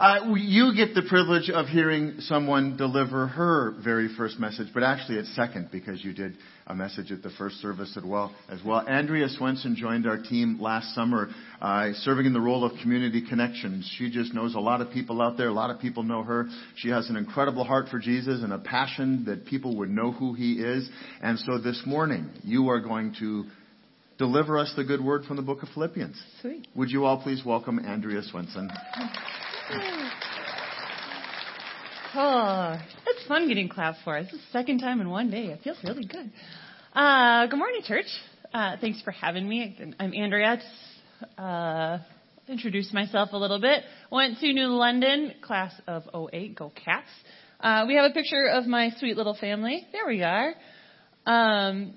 Uh, you get the privilege of hearing someone deliver her very first message, but actually it's second because you did a message at the first service as well. As well, Andrea Swenson joined our team last summer, uh, serving in the role of community connections. She just knows a lot of people out there. A lot of people know her. She has an incredible heart for Jesus and a passion that people would know who He is. And so this morning, you are going to deliver us the good word from the book of Philippians. Sweet. Would you all please welcome Andrea Swenson? Oh, it's fun getting clapped for. This is the second time in one day. It feels really good. Uh, good morning, church. Uh, thanks for having me. I'm Andrea. Uh, introduce myself a little bit. Went to New London, class of 08. Go Cats. Uh, we have a picture of my sweet little family. There we are. Um,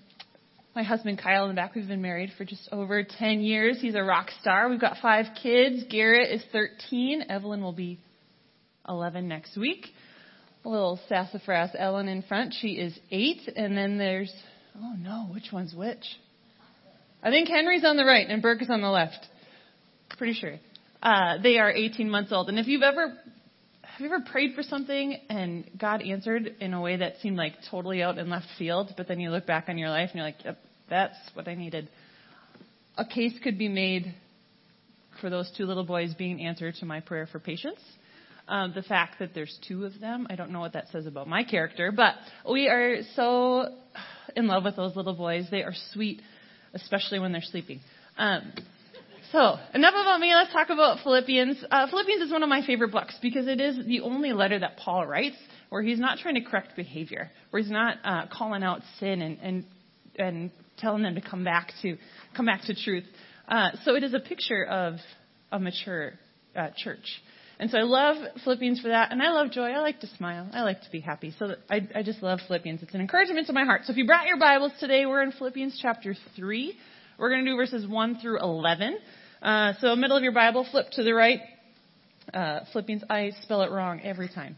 my husband Kyle in the back. We've been married for just over 10 years. He's a rock star. We've got five kids. Garrett is 13. Evelyn will be 11 next week. A little sassafras Ellen in front. She is 8. And then there's, oh no, which one's which? I think Henry's on the right and Burke is on the left. Pretty sure. Uh, they are 18 months old. And if you've ever have you ever prayed for something and God answered in a way that seemed like totally out in left field, but then you look back on your life and you're like, yep, that's what I needed. A case could be made for those two little boys being answered to my prayer for patience. Um, the fact that there's two of them, I don't know what that says about my character, but we are so in love with those little boys. They are sweet, especially when they're sleeping. Um, so, enough about me. Let's talk about Philippians. Uh, Philippians is one of my favorite books because it is the only letter that Paul writes where he's not trying to correct behavior, where he's not uh, calling out sin and, and and telling them to come back to come back to truth. Uh, so it is a picture of a mature uh, church. And so I love Philippians for that, and I love joy. I like to smile. I like to be happy. So I, I just love Philippians. It's an encouragement to my heart. So if you brought your Bibles today, we're in Philippians chapter 3. We're going to do verses 1 through 11. Uh, so, middle of your Bible, flip to the right. Uh, Philippians, I spell it wrong every time.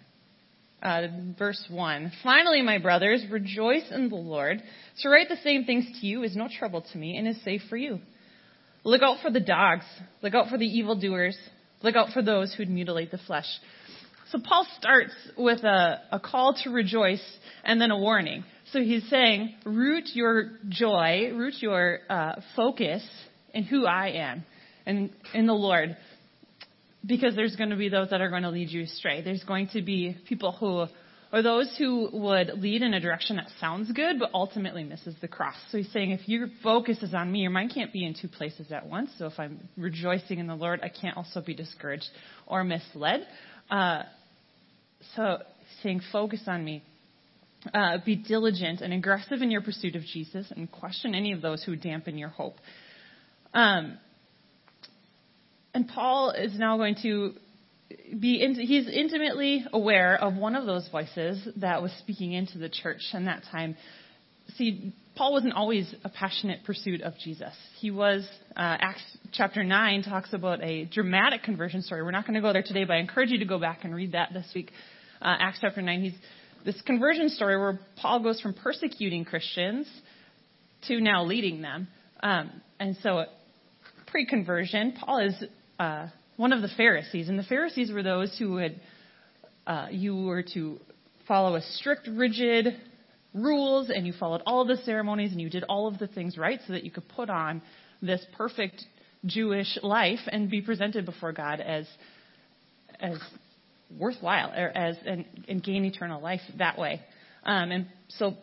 Uh, verse 1. Finally, my brothers, rejoice in the Lord. To write the same things to you is no trouble to me and is safe for you. Look out for the dogs. Look out for the evildoers. Look out for those who mutilate the flesh. So Paul starts with a, a call to rejoice and then a warning. So he's saying, root your joy, root your uh, focus in who I am and in the Lord because there's going to be those that are going to lead you astray. There's going to be people who or those who would lead in a direction that sounds good but ultimately misses the cross. So he's saying if your focus is on me, your mind can't be in two places at once. So if I'm rejoicing in the Lord, I can't also be discouraged or misled. Uh, so saying focus on me. Uh, be diligent and aggressive in your pursuit of Jesus and question any of those who dampen your hope. Um, and Paul is now going to be, in, he's intimately aware of one of those voices that was speaking into the church in that time. See, Paul wasn't always a passionate pursuit of Jesus. He was, uh, Acts chapter 9 talks about a dramatic conversion story. We're not going to go there today, but I encourage you to go back and read that this week. Uh, Acts chapter 9, he's this conversion story where Paul goes from persecuting Christians to now leading them. Um, and so, pre conversion, Paul is uh, one of the Pharisees, and the Pharisees were those who had uh, you were to follow a strict, rigid rules, and you followed all of the ceremonies, and you did all of the things right, so that you could put on this perfect Jewish life and be presented before God as as worthwhile, or as and, and gain eternal life that way. Um, and so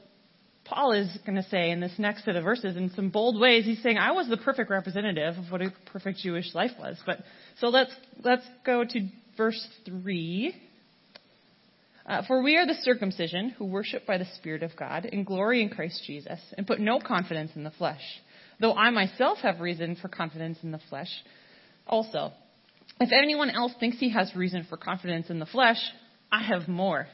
Paul is going to say in this next set of verses, in some bold ways, he's saying, I was the perfect representative of what a perfect Jewish life was. But so let's let's go to verse three. Uh, For we are the circumcision who worship by the Spirit of God and glory in Christ Jesus and put no confidence in the flesh. Though I myself have reason for confidence in the flesh also. If anyone else thinks he has reason for confidence in the flesh, I have more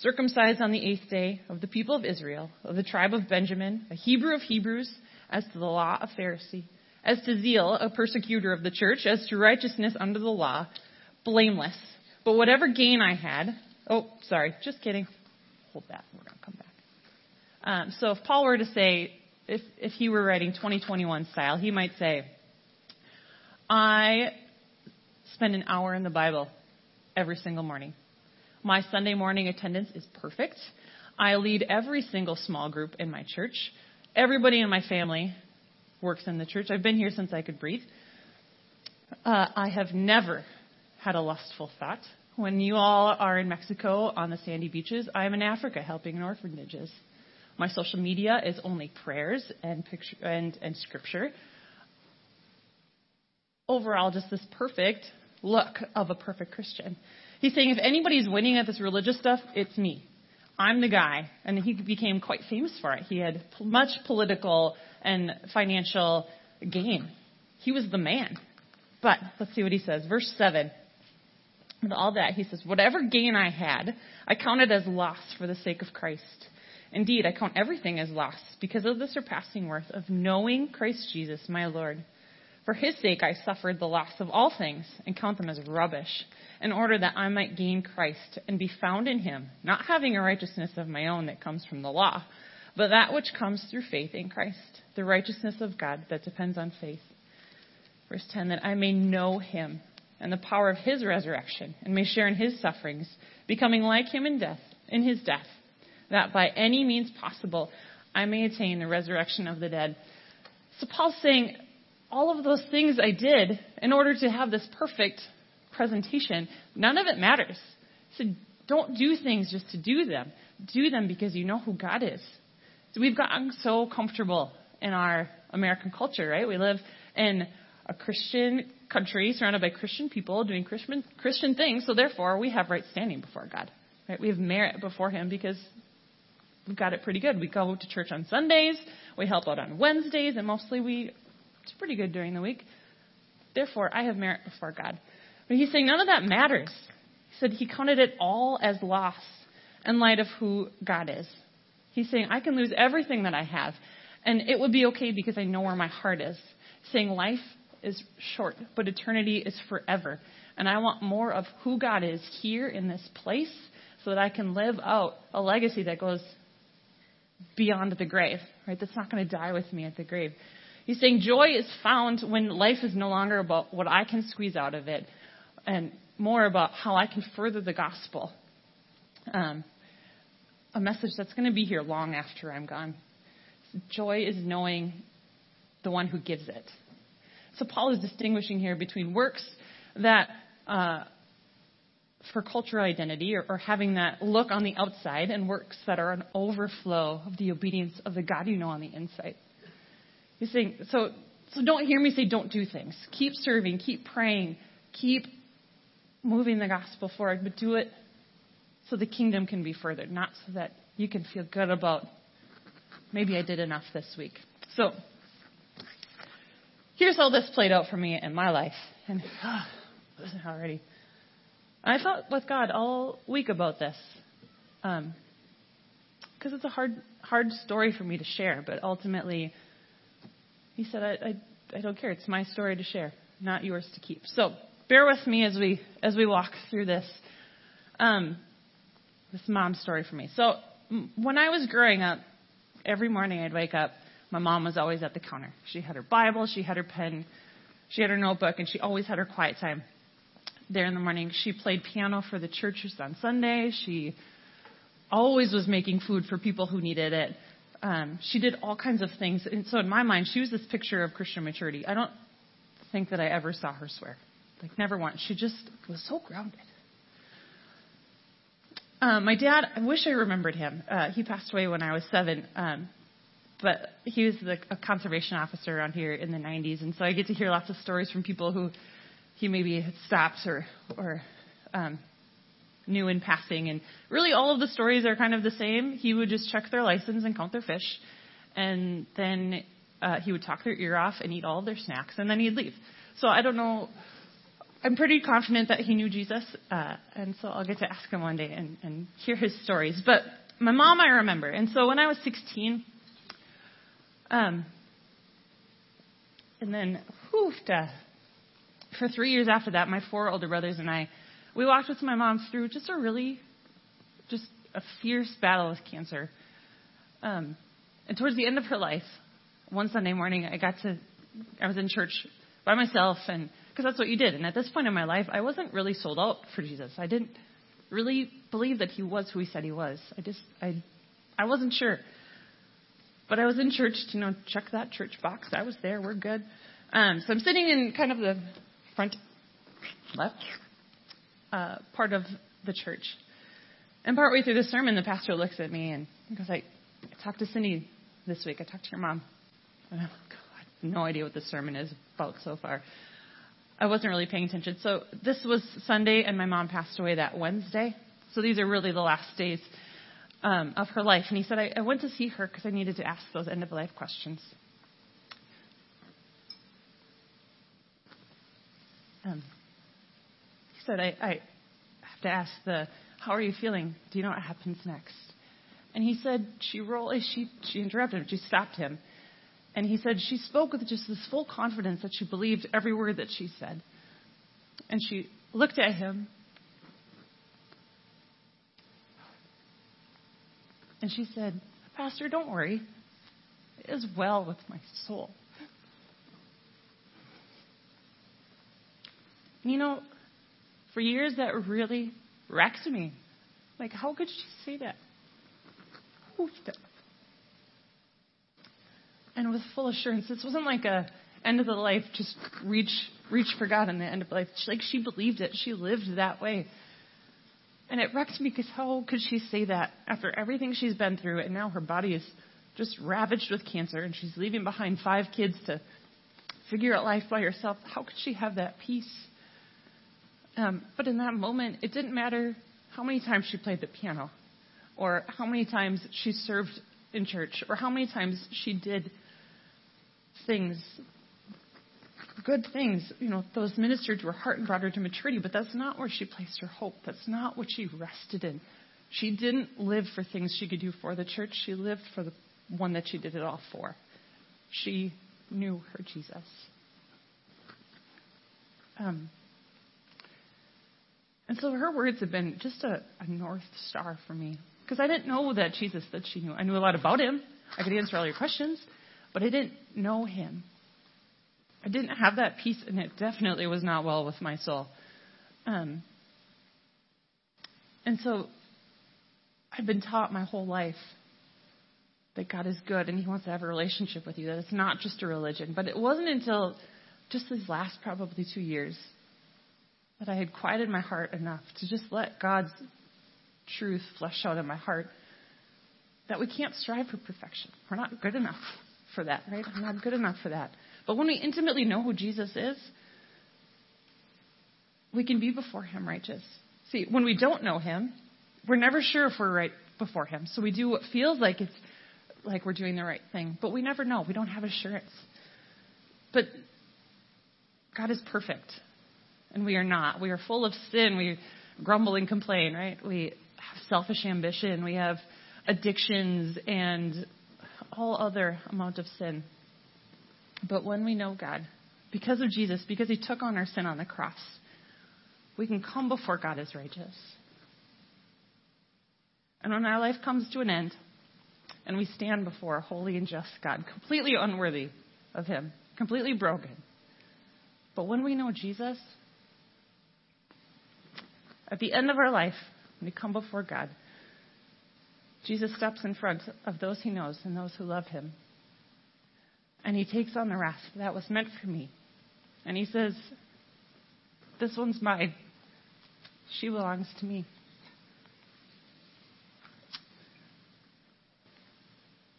circumcised on the eighth day, of the people of Israel, of the tribe of Benjamin, a Hebrew of Hebrews, as to the law, a Pharisee, as to zeal, a persecutor of the church, as to righteousness under the law, blameless. But whatever gain I had, oh, sorry, just kidding. Hold that. We're going to come back. Um, so if Paul were to say, if, if he were writing 2021 style, he might say, I spend an hour in the Bible every single morning. My Sunday morning attendance is perfect. I lead every single small group in my church. Everybody in my family works in the church. I've been here since I could breathe. Uh, I have never had a lustful thought. When you all are in Mexico on the sandy beaches, I am in Africa helping in orphanages. My social media is only prayers and picture and, and scripture. Overall, just this perfect look of a perfect Christian. He's saying if anybody's winning at this religious stuff, it's me. I'm the guy. And he became quite famous for it. He had much political and financial gain. He was the man. But let's see what he says. Verse 7. With all that, he says, Whatever gain I had, I counted as loss for the sake of Christ. Indeed, I count everything as loss because of the surpassing worth of knowing Christ Jesus, my Lord. For his sake I suffered the loss of all things and count them as rubbish, in order that I might gain Christ and be found in him, not having a righteousness of my own that comes from the law, but that which comes through faith in Christ, the righteousness of God that depends on faith. Verse 10 that I may know him and the power of his resurrection and may share in his sufferings, becoming like him in death, in his death, that by any means possible I may attain the resurrection of the dead. So Paul's saying, all of those things I did in order to have this perfect presentation, none of it matters. So don't do things just to do them. Do them because you know who God is. So we've gotten so comfortable in our American culture, right? We live in a Christian country surrounded by Christian people doing Christian, Christian things, so therefore we have right standing before God. Right? We have merit before Him because we've got it pretty good. We go to church on Sundays, we help out on Wednesdays, and mostly we it's pretty good during the week. Therefore, I have merit before God. But he's saying none of that matters. He said he counted it all as loss in light of who God is. He's saying I can lose everything that I have, and it would be okay because I know where my heart is. Saying life is short, but eternity is forever. And I want more of who God is here in this place so that I can live out a legacy that goes beyond the grave, right? That's not going to die with me at the grave. He's saying joy is found when life is no longer about what I can squeeze out of it and more about how I can further the gospel. Um, a message that's going to be here long after I'm gone. Joy is knowing the one who gives it. So Paul is distinguishing here between works that uh, for cultural identity or, or, having that look on the outside and works that are an overflow of the obedience of the God you know on the inside. He's saying, so, so don't hear me say don't do things. Keep serving, keep praying, keep moving the gospel forward, but do it so the kingdom can be furthered, not so that you can feel good about maybe I did enough this week. So, here's how this played out for me in my life. And oh, listen already. I thought with God all week about this. because um, it's a hard, hard story for me to share, but ultimately, he said, I, I, I don't care. It's my story to share, not yours to keep. So bear with me as we as we walk through this. Um, this mom story for me. So when I was growing up, every morning I'd wake up. My mom was always at the counter. She had her Bible, she had her pen, she had her notebook, and she always had her quiet time there in the morning. She played piano for the churches on Sunday. She always was making food for people who needed it um, she did all kinds of things. And so in my mind, she was this picture of Christian maturity. I don't think that I ever saw her swear. Like, never once. She just was so grounded. Um, my dad, I wish I remembered him. Uh, he passed away when I was seven. Um, but he was the, a conservation officer around here in the 90s. And so I get to hear lots of stories from people who he maybe had stopped or, or um, knew in passing. And really, all of the stories are kind of the same. He would just check their license and count their fish, and then uh, he would talk their ear off and eat all of their snacks, and then he'd leave. So I don't know. I'm pretty confident that he knew Jesus, uh, and so I'll get to ask him one day and, and hear his stories. But my mom, I remember, and so when I was 16, um, and then, whew, for three years after that, my four older brothers and I we walked with my mom through just a really, just a fierce battle with cancer. Um, and towards the end of her life, one Sunday morning, I got to, I was in church by myself and because that's what you did. And at this point in my life, I wasn't really sold out for Jesus. I didn't really believe that he was who he said he was. I just, I, I wasn't sure. But I was in church to, you know, check that church box. I was there. We're good. Um, so I'm sitting in kind of the front left uh, part of the church. And partway through the sermon, the pastor looks at me and goes, I, I talked to Cindy this week. I talked to your mom. And I'm like, have no idea what the sermon is about so far. I wasn't really paying attention. So this was Sunday, and my mom passed away that Wednesday. So these are really the last days um, of her life. And he said, I, I went to see her because I needed to ask those end of life questions. Um, said, I, I have to ask the, how are you feeling? Do you know what happens next? And he said, she rolled, eh, she, she interrupted him, she stopped him. And he said she spoke with just this full confidence that she believed every word that she said. And she looked at him. And she said, Pastor, don't worry. It is well with my soul. You know, for years that really wrecked me. Like, how could she say that? and with full assurance. This wasn't like a end of the life, just reach reach for God in the end of life. She, Like she believed it. She lived that way. And it wrecked me because how could she say that after everything she's been through and now her body is just ravaged with cancer and she's leaving behind five kids to figure out life by herself? How could she have that peace? Um, but in that moment, it didn't matter how many times she played the piano or how many times she served in church or how many times she did things, good things. You know, those ministered to her heart and brought her to maturity, but that's not where she placed her hope. That's not what she rested in. She didn't live for things she could do for the church. She lived for the one that she did it all for. She knew her Jesus. Um, and so her words have been just a, a north star for me. Because I didn't know that Jesus that she knew. I knew a lot about him. I could answer all your questions but I didn't know him. I didn't have that peace, and it definitely was not well with my soul. Um, and so I've been taught my whole life that God is good and He wants to have a relationship with you, that it's not just a religion. But it wasn't until just these last probably two years that I had quieted my heart enough to just let God's truth flesh out in my heart that we can't strive for perfection. We're not good enough for that, right? I'm not good enough for that. But when we intimately know who Jesus is, we can be before Him righteous. See, when we don't know Him, we're never sure if we're right before Him. So we do what feels like it's like we're doing the right thing, but we never know. We don't have assurance. But God is perfect, and we are not. We are full of sin. We grumble and complain, right? We have selfish ambition. We have addictions and all other amount of sin. But when we know God, because of Jesus, because He took on our sin on the cross, we can come before God as righteous. And when our life comes to an end, and we stand before a holy and just God, completely unworthy of Him, completely broken. But when we know Jesus, at the end of our life, when we come before God, Jesus steps in front of those he knows and those who love him. And he takes on the wrath that was meant for me. And he says, This one's mine. She belongs to me.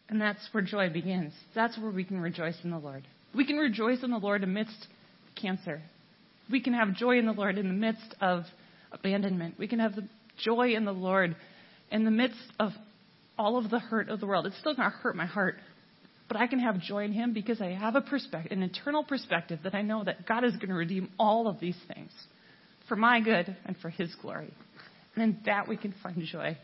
And that's where joy begins. That's where we can rejoice in the Lord. We can rejoice in the Lord amidst cancer. We can have joy in the Lord in the midst of abandonment. We can have the joy in the Lord in the midst of all of the hurt of the world. It's still going to hurt my heart. But I can have joy in Him because I have a perspective, an eternal perspective that I know that God is going to redeem all of these things for my good and for His glory. And in that we can find joy.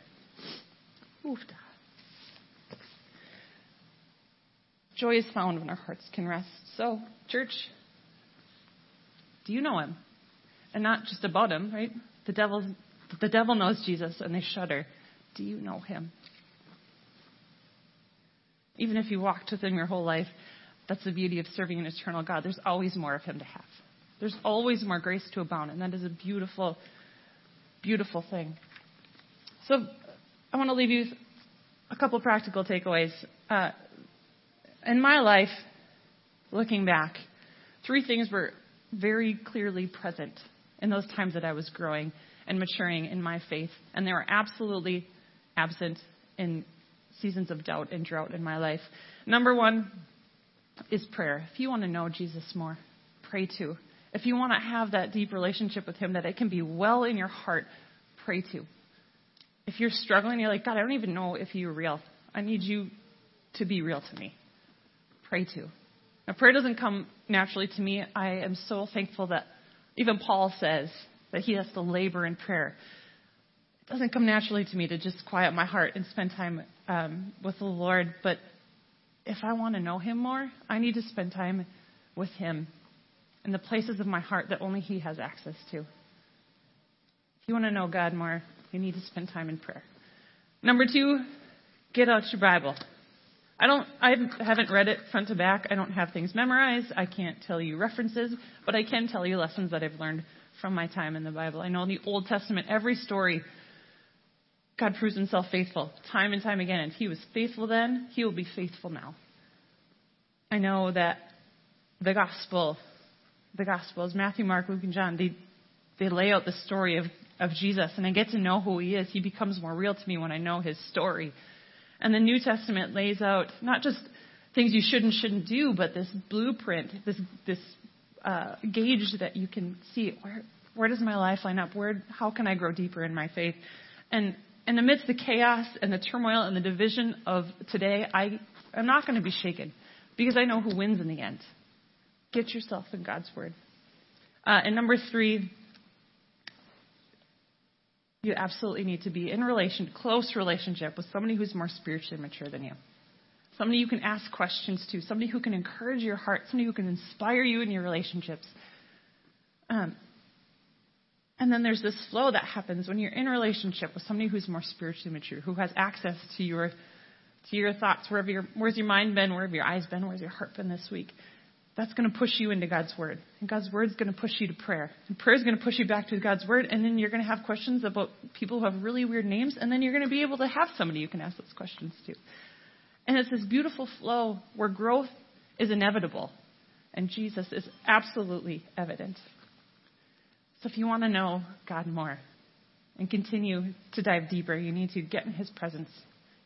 Joy is found when our hearts can rest. So, church, do you know Him? And not just about Him, right? The devil, the devil knows Jesus and they shudder. Do you know Him? Even if you walked with him your whole life, that's the beauty of serving an eternal God. There's always more of him to have. There's always more grace to abound, and that is a beautiful, beautiful thing. So I want to leave you a couple practical takeaways. Uh, in my life, looking back, three things were very clearly present in those times that I was growing and maturing in my faith, and they were absolutely absent in seasons of doubt and drought in my life. Number one is prayer. If you want to know Jesus more, pray to. If you want to have that deep relationship with Him, that it can be well in your heart, pray to. If you're struggling, you're like, God, I don't even know if you're real. I need you to be real to me. Pray to. Now, prayer doesn't come naturally to me. I am so thankful that even Paul says that he has to labor in prayer. It doesn't come naturally to me to just quiet my heart and spend time um, with the Lord, but if I want to know Him more, I need to spend time with Him in the places of my heart that only He has access to. If you want to know God more, you need to spend time in prayer. Number two, get out your Bible. I don't, I haven't read it front to back. I don't have things memorized. I can't tell you references, but I can tell you lessons that I've learned from my time in the Bible. I know in the Old Testament, every story, God proves himself faithful time and time again. And he was faithful then, he will be faithful now. I know that the gospel, the gospels, Matthew, Mark, Luke, and John, they, they lay out the story of, of Jesus, and I get to know who he is. He becomes more real to me when I know his story. And the New Testament lays out not just things you should and shouldn't do, but this blueprint, this this uh, gauge that you can see where where does my life line up? Where how can I grow deeper in my faith? And and amidst the chaos and the turmoil and the division of today, I am not going to be shaken because I know who wins in the end. Get yourself in God's word. Uh, and number three, you absolutely need to be in relation, close relationship with somebody who's more spiritually mature than you. Somebody you can ask questions to, somebody who can encourage your heart, somebody who can inspire you in your relationships. Um, and then there's this flow that happens when you're in relationship with somebody who's more spiritually mature, who has access to your to your thoughts, wherever your where's your mind been, where have your eyes been, where's your heart been this week. That's going to push you into God's Word. And God's Word is going to push you to prayer. And prayer is going to push you back to God's Word. And then you're going to have questions about people who have really weird names. And then you're going to be able to have somebody you can ask those questions to. And it's this beautiful flow where growth is inevitable. And Jesus is absolutely evident. So if you want to know God more and continue to dive deeper, you need to get in His presence.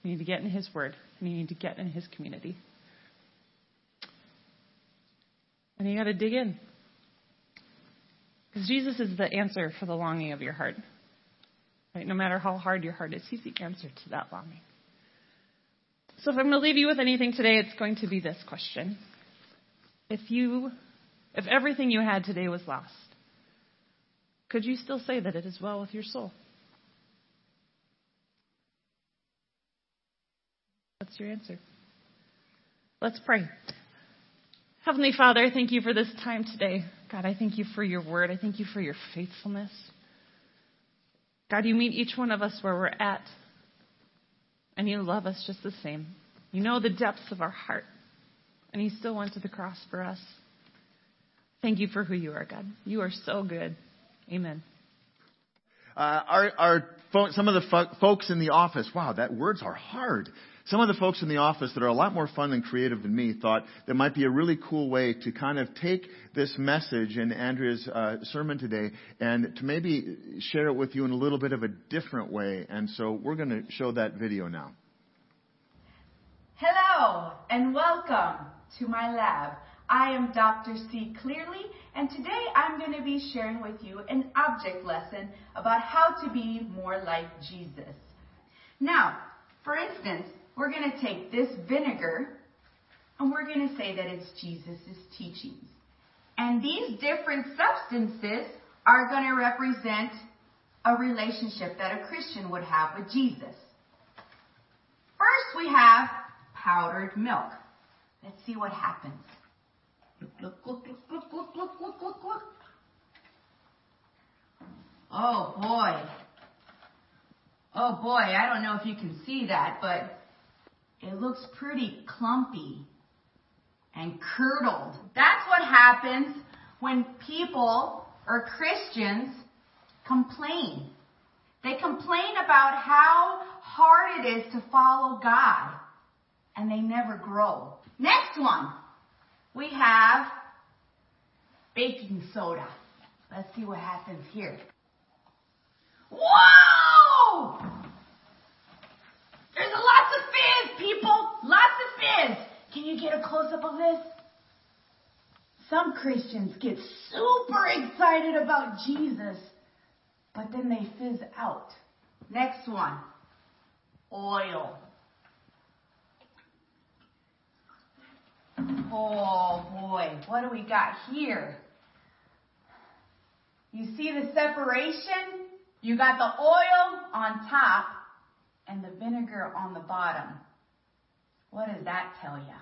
You need to get in His Word. And you need to get in His community. And you got to dig in. Because Jesus is the answer for the longing of your heart. Right? No matter how hard your heart is, He's the answer to that longing. So if I'm going to leave you with anything today, it's going to be this question. If you, if everything you had today was lost, could you still say that it is well with your soul? What's your answer? Let's pray. Heavenly Father, I thank you for this time today. God, I thank you for your word. I thank you for your faithfulness. God, you meet each one of us where we're at, and you love us just the same. You know the depths of our heart, and you still went to the cross for us. Thank you for who you are, God. You are so good. Amen. Uh, our, our, some of the fo- folks in the office, wow, that words are hard. Some of the folks in the office that are a lot more fun and creative than me thought there might be a really cool way to kind of take this message in Andrea's uh, sermon today and to maybe share it with you in a little bit of a different way. And so we're going to show that video now. Hello and welcome to my lab. I am Dr. C. Clearly, and today I'm going to be sharing with you an object lesson about how to be more like Jesus. Now, for instance, we're going to take this vinegar and we're going to say that it's Jesus' teachings. And these different substances are going to represent a relationship that a Christian would have with Jesus. First, we have powdered milk. Let's see what happens. Look, look, look, look, look, look, look, look, look. Oh boy. Oh boy, I don't know if you can see that, but it looks pretty clumpy and curdled. That's what happens when people or Christians complain. They complain about how hard it is to follow God and they never grow. Next one, we have baking soda. Let's see what happens here. Whoa! There's lots of fizz, people! Lots of fizz! Can you get a close up of this? Some Christians get super excited about Jesus, but then they fizz out. Next one oil. Oh boy, what do we got here? You see the separation? You got the oil on top and the vinegar on the bottom. What does that tell you?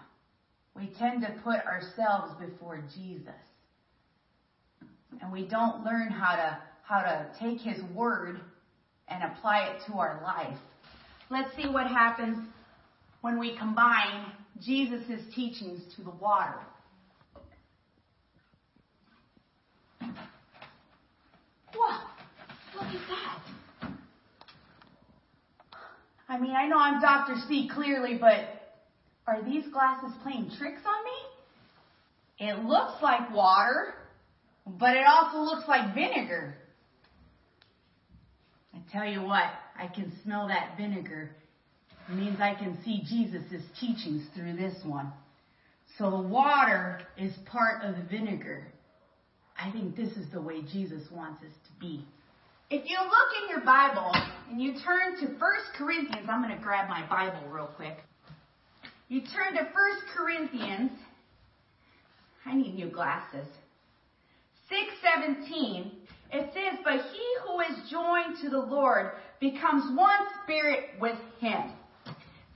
We tend to put ourselves before Jesus. And we don't learn how to, how to take His Word and apply it to our life. Let's see what happens when we combine Jesus' teachings to the water. Whoa, look at that. I mean, I know I'm Dr. C clearly, but are these glasses playing tricks on me? It looks like water, but it also looks like vinegar. I tell you what, I can smell that vinegar. It means I can see Jesus' teachings through this one. So the water is part of the vinegar. I think this is the way Jesus wants us to be. If you look in your Bible and you turn to 1 Corinthians, I'm going to grab my Bible real quick. You turn to 1 Corinthians. I need new glasses. 617. It says, But he who is joined to the Lord becomes one spirit with him.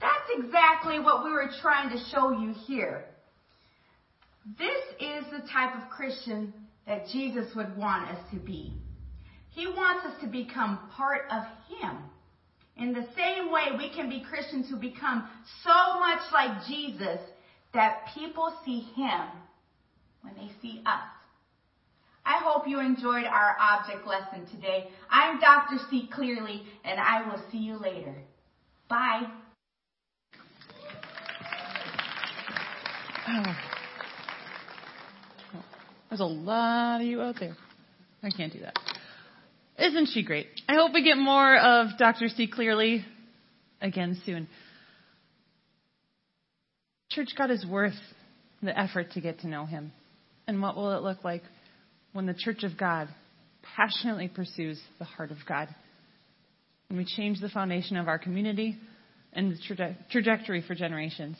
That's exactly what we were trying to show you here. This is the type of Christian that Jesus would want us to be. He wants us to become part of Him. In the same way, we can be Christians who become so much like Jesus that people see Him when they see us. I hope you enjoyed our object lesson today. I'm Dr. C. Clearly, and I will see you later. Bye. There's a lot of you out there. I can't do that. Isn't she great? I hope we get more of Dr. C. Clearly again soon. Church God is worth the effort to get to know Him. And what will it look like when the Church of God passionately pursues the heart of God? And we change the foundation of our community and the traje- trajectory for generations.